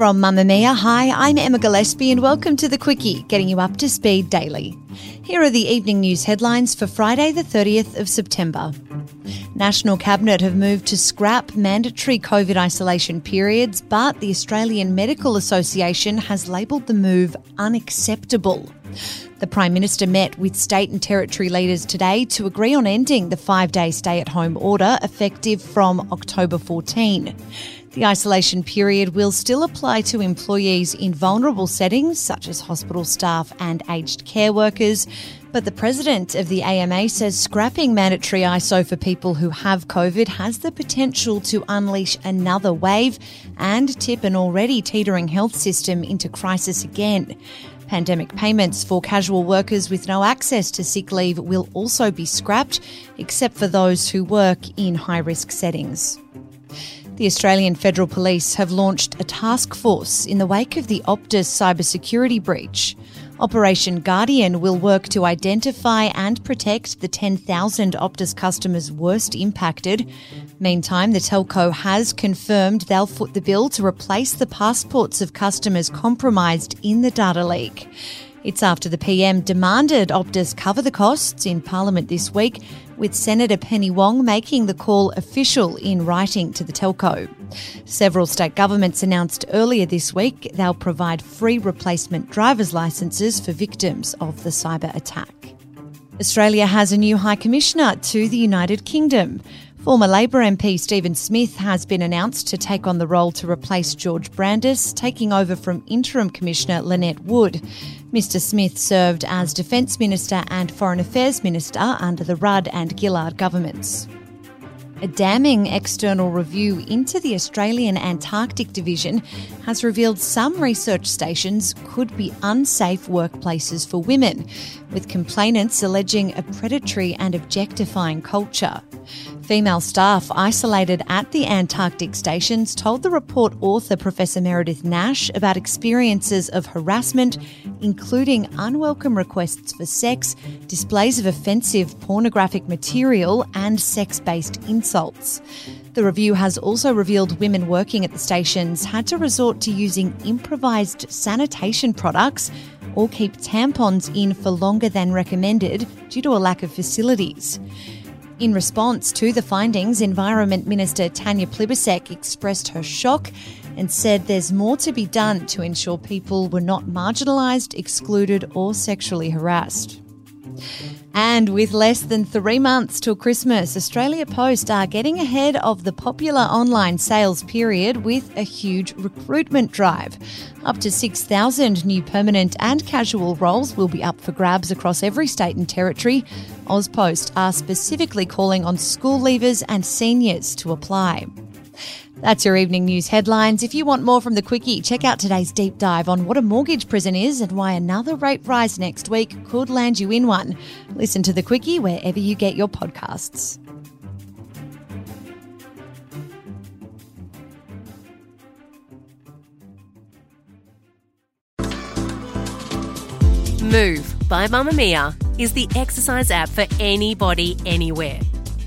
From Mamamia, hi, I'm Emma Gillespie and welcome to the Quicky, getting you up to speed daily. Here are the evening news headlines for Friday, the 30th of September. National Cabinet have moved to scrap mandatory COVID isolation periods, but the Australian Medical Association has labelled the move unacceptable. The Prime Minister met with state and territory leaders today to agree on ending the five day stay at home order effective from October 14. The isolation period will still apply to employees in vulnerable settings, such as hospital staff and aged care workers. But the president of the AMA says scrapping mandatory ISO for people who have COVID has the potential to unleash another wave and tip an already teetering health system into crisis again. Pandemic payments for casual workers with no access to sick leave will also be scrapped, except for those who work in high risk settings. The Australian Federal Police have launched a task force in the wake of the Optus cybersecurity breach. Operation Guardian will work to identify and protect the 10,000 Optus customers worst impacted. Meantime, the telco has confirmed they'll foot the bill to replace the passports of customers compromised in the data leak. It's after the PM demanded Optus cover the costs in Parliament this week, with Senator Penny Wong making the call official in writing to the telco. Several state governments announced earlier this week they'll provide free replacement driver's licences for victims of the cyber attack. Australia has a new High Commissioner to the United Kingdom. Former Labor MP Stephen Smith has been announced to take on the role to replace George Brandis, taking over from Interim Commissioner Lynette Wood. Mr. Smith served as Defence Minister and Foreign Affairs Minister under the Rudd and Gillard governments. A damning external review into the Australian Antarctic Division has revealed some research stations could be unsafe workplaces for women, with complainants alleging a predatory and objectifying culture. Female staff isolated at the Antarctic stations told the report author Professor Meredith Nash about experiences of harassment, including unwelcome requests for sex, displays of offensive pornographic material, and sex based insults. The review has also revealed women working at the stations had to resort to using improvised sanitation products or keep tampons in for longer than recommended due to a lack of facilities. In response to the findings, Environment Minister Tanya Plibersek expressed her shock and said there's more to be done to ensure people were not marginalised, excluded, or sexually harassed. And with less than three months till Christmas, Australia Post are getting ahead of the popular online sales period with a huge recruitment drive. Up to 6,000 new permanent and casual roles will be up for grabs across every state and territory. AusPost are specifically calling on school leavers and seniors to apply. That's your evening news headlines. If you want more from the Quicky, check out today's deep dive on what a mortgage prison is and why another rate rise next week could land you in one. Listen to the Quicky wherever you get your podcasts. Move by Mamamia is the exercise app for anybody, anywhere.